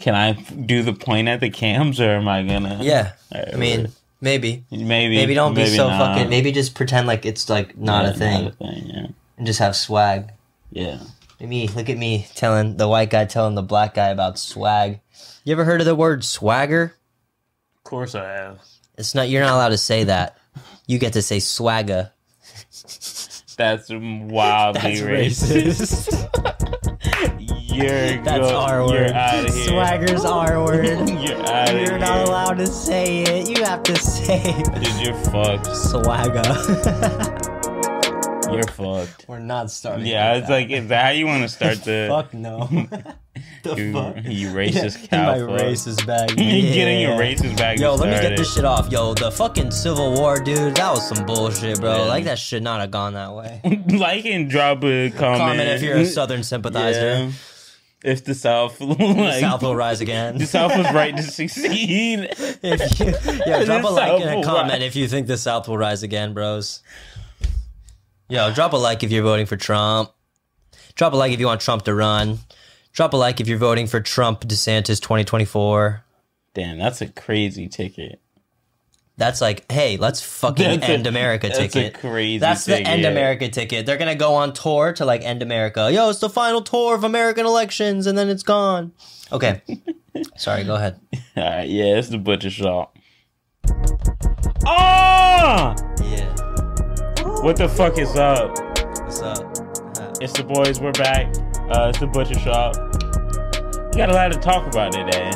Can I do the point at the cams, or am I gonna? Yeah, I mean, maybe. maybe. Maybe don't be so not. fucking. Maybe just pretend like it's like not Yeah, a thing, Not a thing. Yeah. and just have swag. Yeah. Me, look at me telling the white guy telling the black guy about swag. You ever heard of the word swagger? Of course I have. It's not. You're not allowed to say that. You get to say swagger. That's wildly racist. You're That's go- our You're word. out of here. Swagger's our word. You're out of You're here. not allowed to say it. You have to say it. Dude, you're fucked. swagger. You're fucked. We're not starting. Yeah, like it's that. like, is that how you want to start the? fuck no. the you, fuck. you racist my cow. fuck. racist bag. You're getting your racist bag. Yo, let me get this shit off. Yo, the fucking Civil War, dude, that was some bullshit, bro. Yeah. Like that should not have gone that way. like and drop a comment. Comment if you're a Southern sympathizer. If the South, like, The South will rise again. the South was right to succeed. if you, yeah, drop a like South and a comment rise. if you think the South will rise again, bros. Yo, drop a like if you're voting for Trump. Drop a like if you want Trump to run. Drop a like if you're voting for Trump DeSantis 2024. Damn, that's a crazy ticket. That's like, hey, let's fucking That's a- end America that's ticket. a crazy That's the end America ticket. They're gonna go on tour to like end America. Yo, it's the final tour of American elections, and then it's gone. Okay, sorry. Go ahead. All right, yeah, it's the butcher shop. Oh! Yeah. What the fuck is up? What's up? Uh, It's the boys. We're back. Uh, it's the butcher shop. You got a lot to talk about today.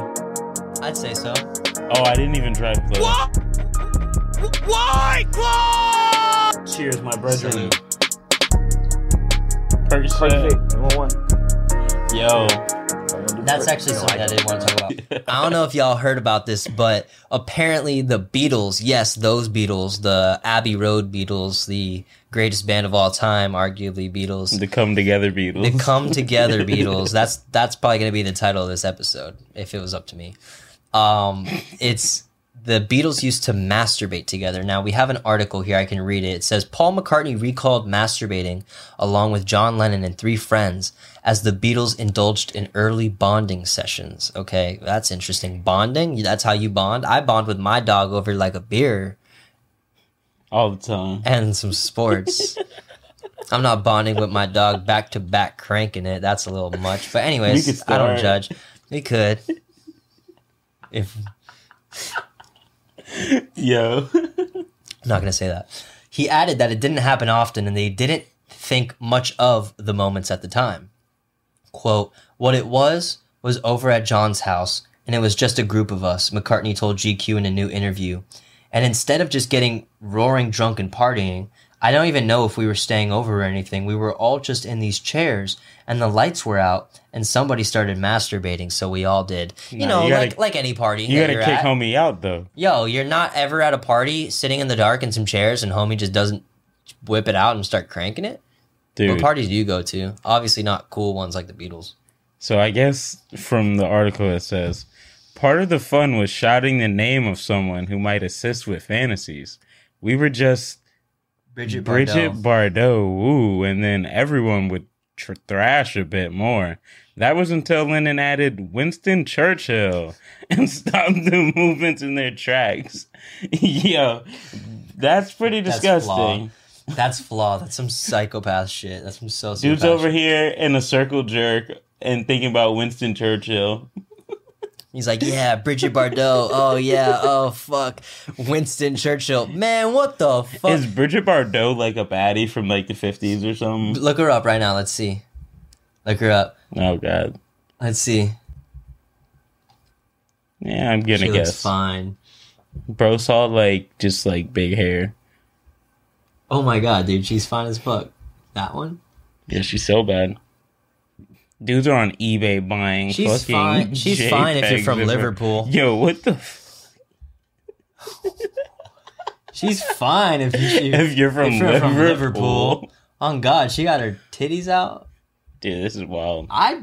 I'd say so. Oh, I didn't even try to close. Why, Claw? Cheers, my brethren. Salute. Perfect. Yo. That's actually something I didn't want to talk about. I don't know if y'all heard about this, but apparently the Beatles, yes, those Beatles, the Abbey Road Beatles, the greatest band of all time, arguably Beatles. The come together Beatles. The Come Together Beatles. That's that's probably gonna be the title of this episode if it was up to me. Um, it's the Beatles used to masturbate together. Now we have an article here. I can read it. It says Paul McCartney recalled masturbating along with John Lennon and three friends as the Beatles indulged in early bonding sessions. Okay, that's interesting. Bonding. That's how you bond. I bond with my dog over like a beer All the time. and some sports. I'm not bonding with my dog back to back cranking it. That's a little much. But anyways, I don't judge. We could. If Yo. Not gonna say that. He added that it didn't happen often and they didn't think much of the moments at the time. Quote, what it was was over at John's house and it was just a group of us, McCartney told GQ in a new interview. And instead of just getting roaring drunk and partying, I don't even know if we were staying over or anything. We were all just in these chairs and the lights were out and somebody started masturbating, so we all did. You know, you gotta- like like any party. You gotta kick at. homie out though. Yo, you're not ever at a party sitting in the dark in some chairs and homie just doesn't whip it out and start cranking it? Dude. What parties do you go to? Obviously not cool ones like the Beatles. So I guess from the article it says part of the fun was shouting the name of someone who might assist with fantasies. We were just Bridget Bridget Bardot, ooh, and then everyone would tr- thrash a bit more. That was until Lennon added Winston Churchill and stopped the movements in their tracks. Yo, that's pretty That's disgusting. That's flawed. That's some psychopath shit. That's some sociopath Dude's over shit. here in a circle jerk and thinking about Winston Churchill. He's like, yeah, Bridget Bardot. Oh yeah. Oh fuck, Winston Churchill. Man, what the fuck? Is Bridget Bardot like a baddie from like the 50s or something? Look her up right now. Let's see. Look her up. Oh, God. Let's see. Yeah, I'm gonna She looks guess. fine. Bro saw like just like big hair. Oh my god, dude, she's fine as fuck. That one? Yeah, she's so bad. Dudes are on eBay buying She's fucking fine. She's fine if you're from Liverpool. Yo, what the? F- She's fine if you if you're from, if you're Liverpool. from Liverpool. On oh, God, she got her titties out. Dude, this is wild. I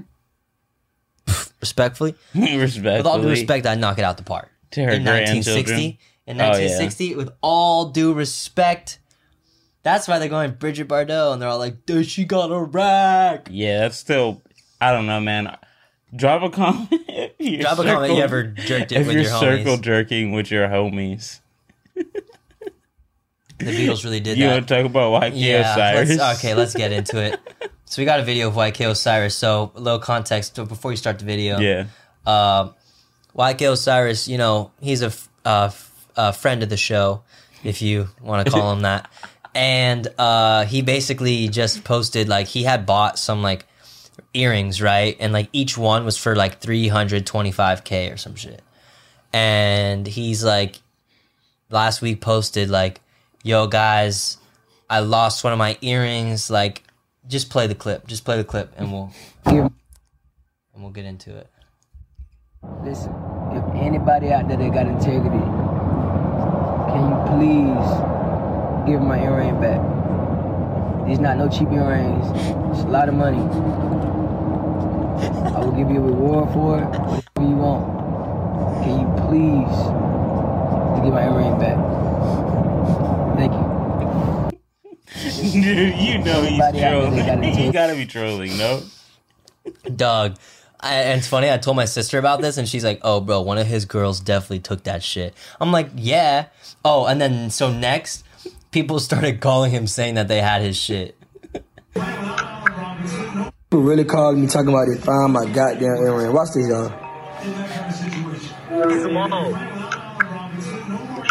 respectfully, Respectfully. with all due respect, I'd knock it out the park. to her in grandchildren. 1960, in Oh, yeah. 1960, with all due respect, that's why they're going Bridget Bardot, and they're all like, "Dude, she got a rack." Yeah, that's still. I don't know, man. Drop a comment. You're Drop a comment you ever jerked it if with you're your circle homies. jerking with your homies. The Beatles really did that. You that. want to talk about YK yeah. Osiris? Let's, okay, let's get into it. So we got a video of YK Osiris. So a little context before you start the video. Yeah. Um, YK Osiris, you know, he's a, f- uh, f- a friend of the show, if you want to call him that. And uh, he basically just posted like he had bought some like earrings, right? And like each one was for like 325k or some shit. And he's like last week posted like, "Yo guys, I lost one of my earrings. Like, just play the clip. Just play the clip, and we'll and we'll get into it." listen, if anybody out there that got integrity, can you please give my earring back? These not no cheap earrings. It's a lot of money. I will give you a reward for it, whatever you want. Can you please give my earring back? Thank you. Dude, you know he's Everybody out there trolling. gotta he gotta be trolling, no? Dog. I, and it's funny. I told my sister about this, and she's like, "Oh, bro, one of his girls definitely took that shit." I'm like, "Yeah." Oh, and then so next, people started calling him saying that they had his shit. People really called me talking about they found my goddamn earring. Watch this, y'all.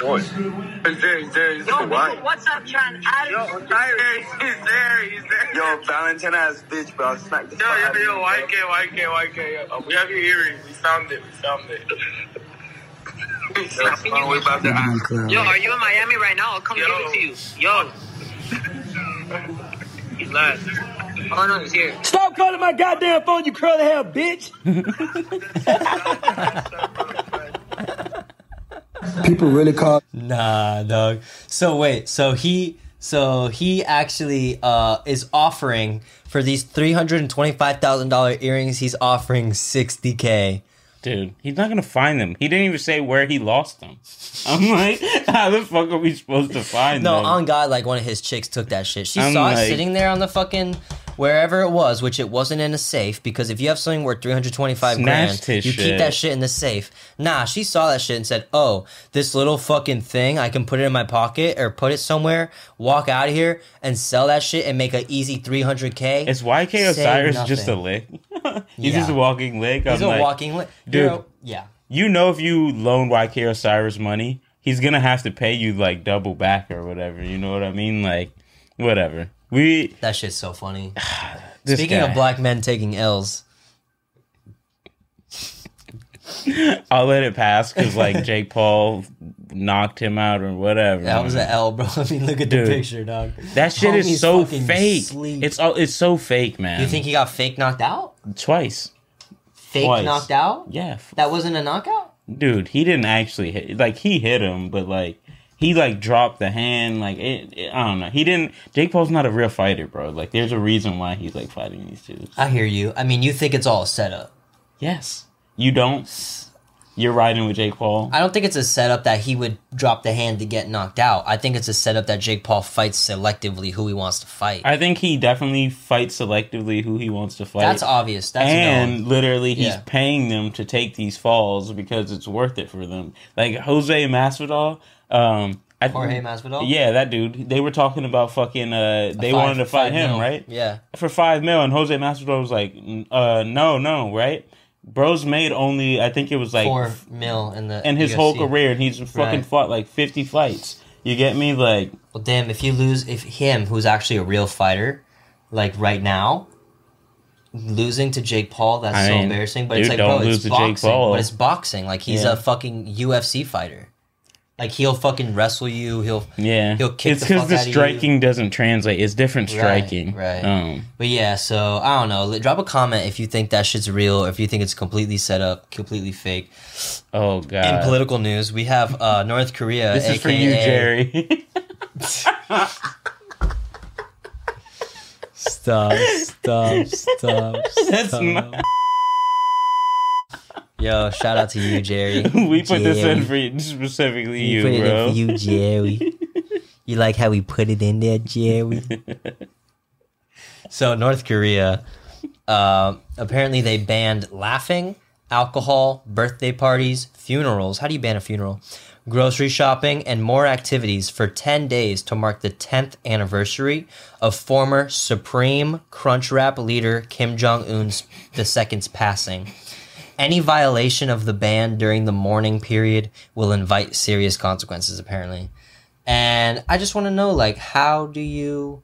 What? He's there, he's there, he's there. Why? What's up, John? I Yo, I'm tired. He's there, he's there. Yo, Valentine ass bitch, bro. Smack the Yo, yo, yo, YK, YK, YK. Uh, we have your earrings. We found it. We found it. We about to ask. Yo, are you in Miami right now? I'll come Yo. give it to you. Yo. He's last. Oh no, he's here. Stop calling my goddamn phone, you curly hair bitch. People really call Nah, dog. So wait, so he so he actually uh is offering for these three hundred and twenty five thousand dollar earrings, he's offering sixty K. Dude, he's not gonna find them. He didn't even say where he lost them. I'm like, how the fuck are we supposed to find No, them? No, on God, like one of his chicks took that shit. She I'm saw it sitting there on the fucking wherever it was, which it wasn't in a safe because if you have something worth 325 grand, Snatched his you shit. keep that shit in the safe. Nah, she saw that shit and said, "Oh, this little fucking thing, I can put it in my pocket or put it somewhere, walk out of here and sell that shit and make an easy 300k." Is YK Say Osiris just a lick? he's Yeah. just a walking lick. He's I'm a like, walking li- dude. You're yeah. you know, if you loan YK Osiris money, he's gonna have to pay you like double back or whatever. You know what I mean? Like, whatever. We That shit's so funny. this Speaking guy. of black men taking L's, I'll let it pass because like Jake Paul knocked him out or whatever. that was an L, bro. I mean, look at Dude. the picture, dog. That shit Homie's is so fucking fake. sleep. It's all it's so fake, man. You think he got fake knocked out? twice? Fake Twice. knocked out? Yeah, f- That wasn't a knockout? dude. He didn't actually hit. Like he hit him, but like he like dropped the hand. Like it, it- I don't know. He didn't. Jake Paul's not a real fighter, bro. Like there's a reason why he's like fighting these two. I hear you. I mean, you think it's all a setup. Yes, you don't. You're riding with Jake Paul. I don't think it's a setup that he would drop the hand to get knocked out. I think it's a setup that Jake Paul fights selectively who he wants to fight. I think he definitely fights selectively who he wants to fight. That's obvious. That's and known. literally he's Yeah. paying them to take these falls because it's worth it for them. Like Jose Masvidal, um, I, Jorge Masvidal? Yeah, that dude. They were talking about fucking. Uh, they Five- wanted to fight him, mil. right? Yeah. For five mil, and Jose Masvidal was like, uh, no, no, right? Bro's made only, I think it was like Four mil in the in his whole career, and he's fucking Right. fought like fifty fights. You get me? Like, Well, damn, if you lose, if him, who's actually a real fighter, like right now, losing to Jake Paul, that's I so mean, embarrassing. But dude, it's like, don't bro, lose it's to Jake boxing. Paul. But it's boxing. Like he's Yeah. a fucking UFC fighter. Like he'll fucking wrestle you. He'll yeah, He'll kick it's the because fuck the outta you. striking doesn't translate. It's different striking, right. Um, But yeah, so I don't know. Drop a comment if you think that shit's real, or if you think it's completely set up, completely fake. oh god, In political news, we have uh, North Korea. This is for you, Jerry. Stop! Stop! Stop! That's not. Yo, shout out to you, Jerry. we put this in for specifically you. We you, put it in for you, Jerry. you like how we put it in there, Jerry? so North Korea, uh, apparently they banned laughing alcohol, birthday parties, funerals. How do you ban a funeral? Grocery shopping and more activities for 10 days to mark the 10th anniversary of former Supreme Crunchwrap leader Kim Jong Un's the second's passing. Any violation of the ban during the mourning period will invite serious consequences, apparently. And I just want to know, like, how do you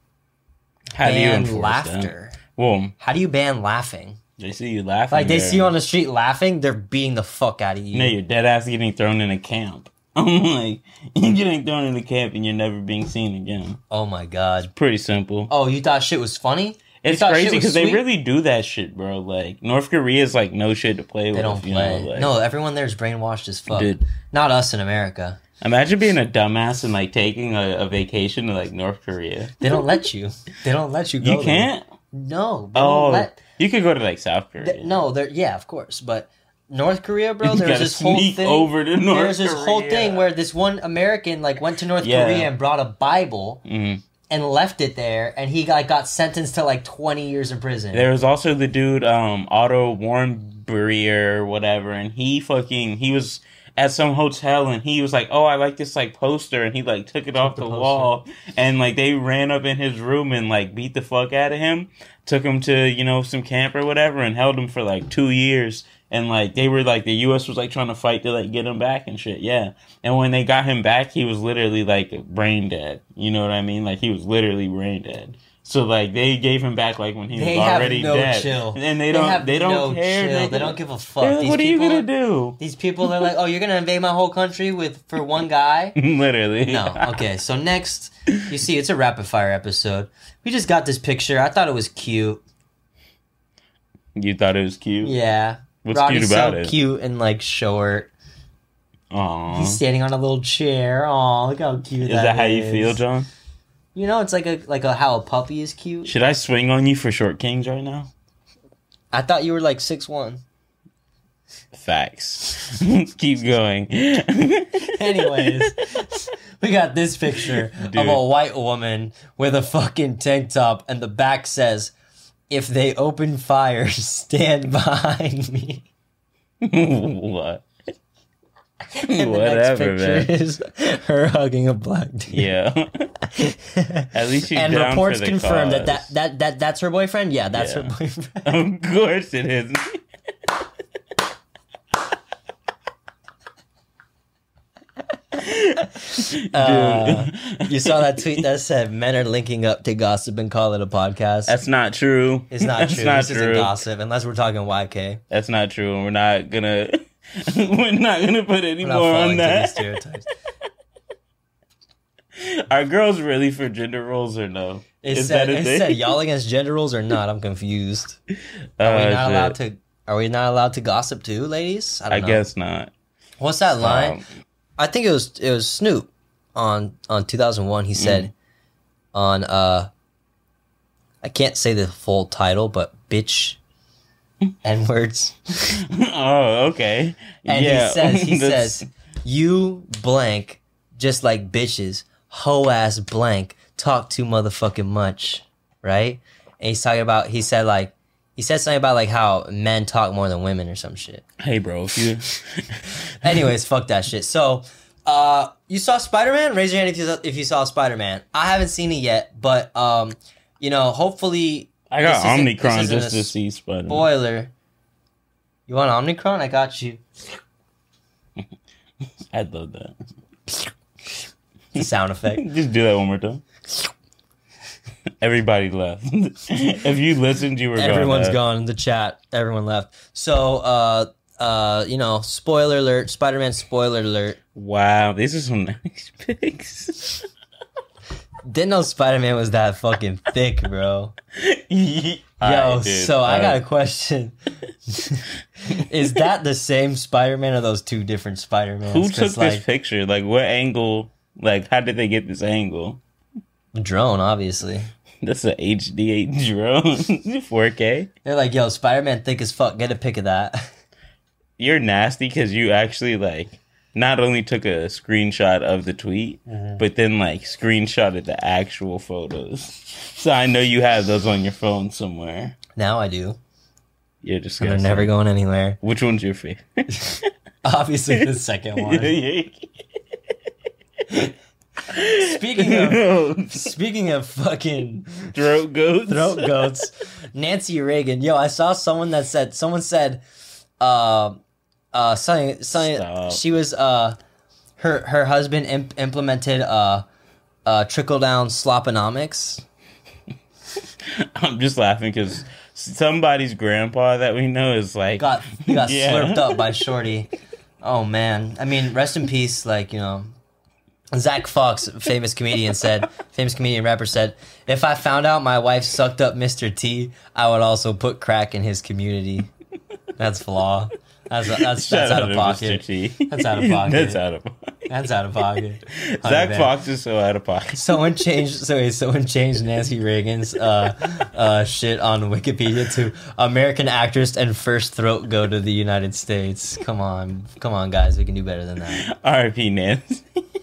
How do you ban laughter? that? Well, How do you ban laughing? they see you laughing. Like they see you on the street laughing, they're beating the fuck out of you. No, you're dead ass getting thrown in a camp. I'm like, you're getting thrown in a camp and you're never being seen again. oh my god. Pretty simple. Oh, you thought shit was funny? You it's crazy because they really do that shit, bro. Like North Korea is like no shit to play they with. don't you play. know, like- no, everyone there is brainwashed as fuck. Dude. Not us in America. Imagine being a dumbass and like taking a, a vacation to like North Korea. They don't let you. They don't let you go. You can't. No. They Oh, let. you could go to like South Korea. No, they're yeah, of course, but North Korea, bro. You There's this whole thing. over to North there's this whole thing where this one American like went to North Yeah. Korea and brought a Bible Mhm. And left it there, and he like got sentenced to like 20 years in prison. There was also the dude, um, Otto Warmbier or whatever, and he fucking he was at some hotel and he was like, "Oh, I like this like poster," and he like took it off the, the wall, and like they ran up in his room and like beat the fuck out of him, took him to you know some camp or whatever, and held him for like two years. And like they were like the U.S. was like trying to fight to like get him back and shit, yeah. And when they got him back, he was literally like brain dead. You know what I mean? Like he was literally brain dead. So like they gave him back like when he they was already no dead, chill, and they don't have they don't no care. chill. They, They don't give a fuck. Like, what are you gonna do? These people are like, oh, you're gonna invade my whole country with for one guy. Literally, No. Okay. So next, you see, it's a rapid fire episode. We just got this picture. I thought it was cute. You thought it was cute? Yeah. What's Roddy's cute about so it? cute and like short. Aw. He's standing on a little chair. Oh, look how cute Is that that how you feel, John? You know, it's like a like a how a puppy is cute. Should I swing on you for short kings right now? I thought you were like six one. Facts. Keep going. Anyways, we got this picture of a white woman with a fucking tank top, and the back says, "If they open fire, stand behind me." what? And Whatever, the next man. is her hugging a black dude. Yeah. At least she's and down reports for the confirm that, that that that that's her boyfriend. Yeah, that's Yeah. her boyfriend. Of course it is. Uh, you saw that tweet that said men are linking up to gossip and call it a podcast. That's not true. it's not That's true. not this isn't true. gossip unless we're talking YK. That's not true. And we're not gonna we're not gonna put any more on falling to these that. stereotypes. Are girls really for gender roles or no? It Is said, that a it thing? said y'all against gender roles or not? I'm confused. Oh, Are we not shit. allowed to? Are we not allowed to gossip too, ladies? I, don't I guess not. What's that line? Um, I think it was it was Snoop on on 2001. He Mm. said on uh, I can't say the full title, but bitch, n words. oh, okay. And yeah. he says he says you blank just like bitches hoe ass blank talk too motherfucking much, right? And he's talking about he said like he said something about like how men talk more than women or some shit. Hey, bro. If you Anyways, fuck that shit. So, uh, you saw Spider Man? Raise your hand if you saw, if you saw Spider Man. I haven't seen it yet, but um, you know, hopefully. I got Omnicron just to see Spider. Spoiler. You want Omnicron? I got you. I'd love that. Sound effect. Just do that one more time. Everybody left. if you listened, you were Everyone's gone. gone in the chat. Everyone left. So, uh, uh, you know, spoiler alert. Spider Man spoiler alert. Wow, these are some nice pics. Didn't know Spider Man was that fucking thick, bro. Yo, dude, so I got a question. Is that the same Spider Man or those two different Spider Mans? Who took like, this picture? Like, what angle? Like, how did they get this angle? Drone, obviously. That's a HD8 drone, 4K. They're like, yo, Spider Man thick as fuck. Get a pic of that. You're nasty because you actually like not only took a screenshot of the tweet, Mm-hmm. but then like screenshotted the actual photos. So I know you have those on your phone somewhere. now I do. You're disgusting. they're never going anywhere. Which one's your favorite? Obviously, the second one. Speaking of speaking of fucking Throat goats. throat goats, Nancy Reagan. Yo, I saw someone that said someone said, uh, uh, something, something. Stop. She was uh, her her husband imp- implemented uh, uh, trickle down sloponomics. I'm just laughing because somebody's grandpa that we know is like Got got Yeah. slurped up by Shorty. Oh man, I mean, rest in peace. Like you know, Zach Fox, famous comedian, said, famous comedian rapper said, if I found out my wife sucked up Mr. T, I would also put crack in his community. That's flaw. That's that's that's out out of pocket. That's out of pocket. That's out of pocket. That's out of pocket. Zach man. Fox is so out of pocket. Someone changed. Sorry, someone changed Nancy Reagan's uh, uh, shit on Wikipedia to American actress and first throat go to the United States. Come on, come on, guys, we can do better than that. R.I.P. Nance.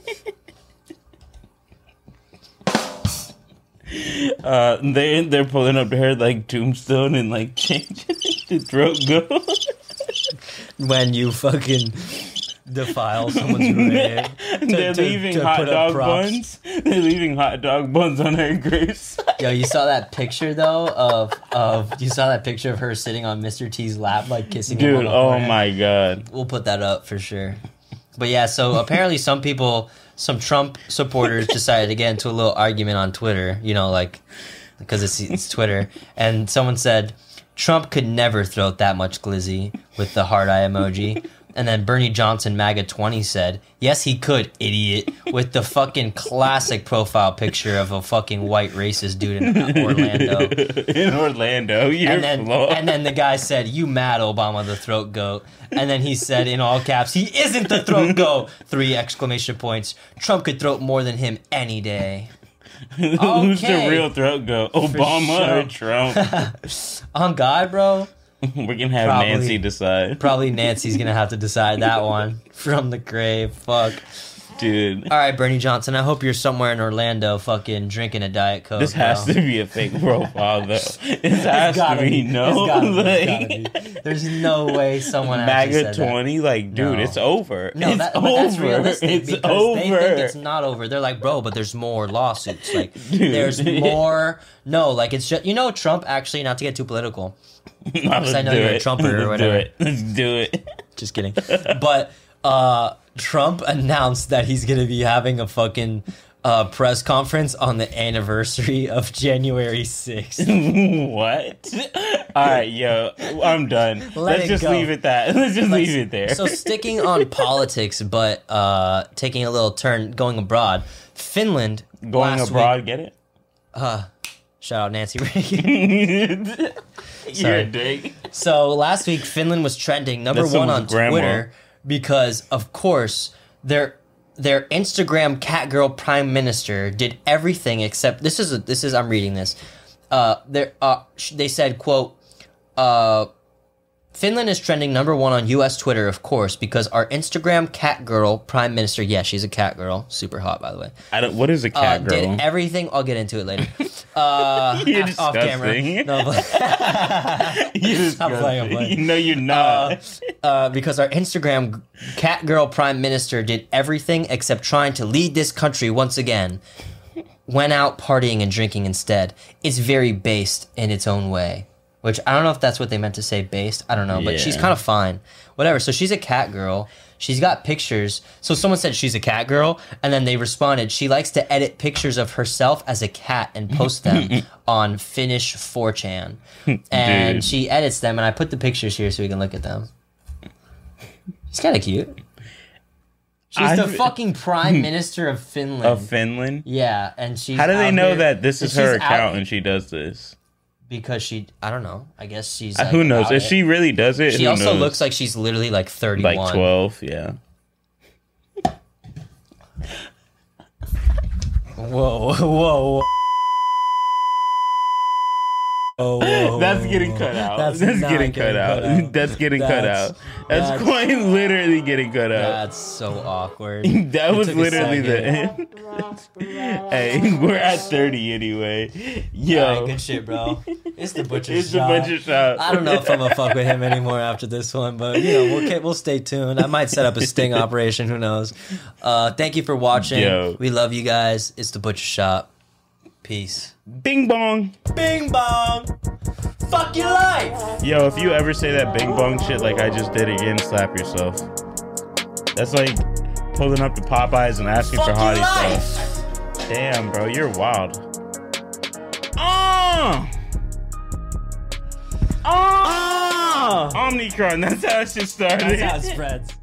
Uh, they they're pulling up her like tombstone and like changing it to throat. When you fucking defile someone's grave, to- they're to- leaving to hot dog buns. They're leaving hot dog buns on her grave. Yo, you saw that picture though of of you saw that picture of her sitting on Mr. T's lap, like kissing him. Dude, oh my god. We'll put that up for sure. But yeah, so apparently some people, some Trump supporters decided to get into a little argument on Twitter, you know, like because it's, it's Twitter. And someone said, Trump could never throw that much glizzy with the hard eye emoji. And then Bernie Johnson, MAGA 20, said, Yes, he could, idiot, with the fucking classic profile picture of a fucking white racist dude in Orlando. In Orlando, you're And then, and then the guy said, "You mad, Obama, the throat goat?" And then he said in all caps, "He isn't the throat goat!" Three exclamation points. Trump could throat more than him any day. Who's the real throat goat? Obama or Trump? On God, bro. We're gonna have Probably. Nancy decide. Probably Nancy's gonna have to decide that one from the grave. Fuck. Dude. All right, Bernie Johnson. I hope you're somewhere in Orlando, fucking drinking a diet coke. This has bro. to be a fake profile though. This It's has to be no be, it's like be. There's no way someone actually MAGA that. twenty, like dude, No. it's over. No, it's that, over. that's realistic it's because over. they think it's not over. They're like, bro, but there's more lawsuits. Like, Dude. there's more. No, like it's just you know, Trump actually. Not to get too political, Let's I know do you're a it. Trumper or Let's whatever. Do it. Let's do it. just kidding. but uh, Trump announced that he's gonna be having a fucking uh, press conference on the anniversary of January 6th. what? All right, yo, I'm done. Let Let's just go. leave it that. Let's just leave it there. So sticking on politics, but uh, taking a little turn, going abroad. Finland Going abroad, week- get it? Shout out Nancy Reagan. You're Sorry. a dick. So last week, Finland was trending number That's one on grandma. Twitter because, of course, their their Instagram cat girl prime minister did everything except this is a, this is I'm reading this. Uh, there uh, sh- they said quote. Uh, Finland is trending number one on U.S. Twitter, of course, because our Instagram cat girl, prime minister. Yeah, she's a cat girl, super hot, by the way. I don't. What is a Uh, cat girl? did everything. I'll get into it later. Uh, You're off- off camera. disgusting. No, but You're I'm playing, disgusting. playing. Know you're not. uh, because our Instagram cat girl prime minister did everything except trying to lead this country once again. Went out partying and drinking instead. It's very based in its own way. Which I don't know if that's what they meant to say based. I don't know, but she's kind of fine. Whatever. So she's a cat girl. She's got pictures. So someone said she's a cat girl, and then they responded, she likes to edit pictures of herself as a cat and post them on Finnish 4chan. And Dude. she edits them, and I put the pictures here so we can look at them. She's kind of cute. She's the I've- fucking prime minister of Finland. Of Finland. yeah, and she's. How do they know here- that this is her account and she does this? Because she, I don't know. I guess she's. Uh, Like, Who knows? If it. she really does it, She also knows? looks like she's literally like thirty-one. like twelve. Yeah. Whoa, whoa, whoa. Oh, whoa. That's getting cut out. That's, That's not getting, cut, out. That's getting cut out. That's, that's- quite literally getting cut out. That's so awkward. that It was literally the end. hey, we're at 30 anyway. Yo. Alright, good shit, bro. It's the butcher shop. it's the butcher shop. I don't know if I'm gonna fuck with him anymore after this one, but you know we'll we'll stay tuned. I might set up a sting operation. Who knows? Uh, thank you for watching. Yo. We love you guys. It's the butcher shop. Peace. Bing bong. Bing bong. Fuck your life. Yo, if you ever say that bing bong shit like I just did again, slap yourself. That's like pulling up to Popeyes and asking Fuck for hottie sauce. Damn, bro, you're wild. Ah! Ah! Ah! Oh! Oh! Omnicron, that's how it should start. That's how it spreads.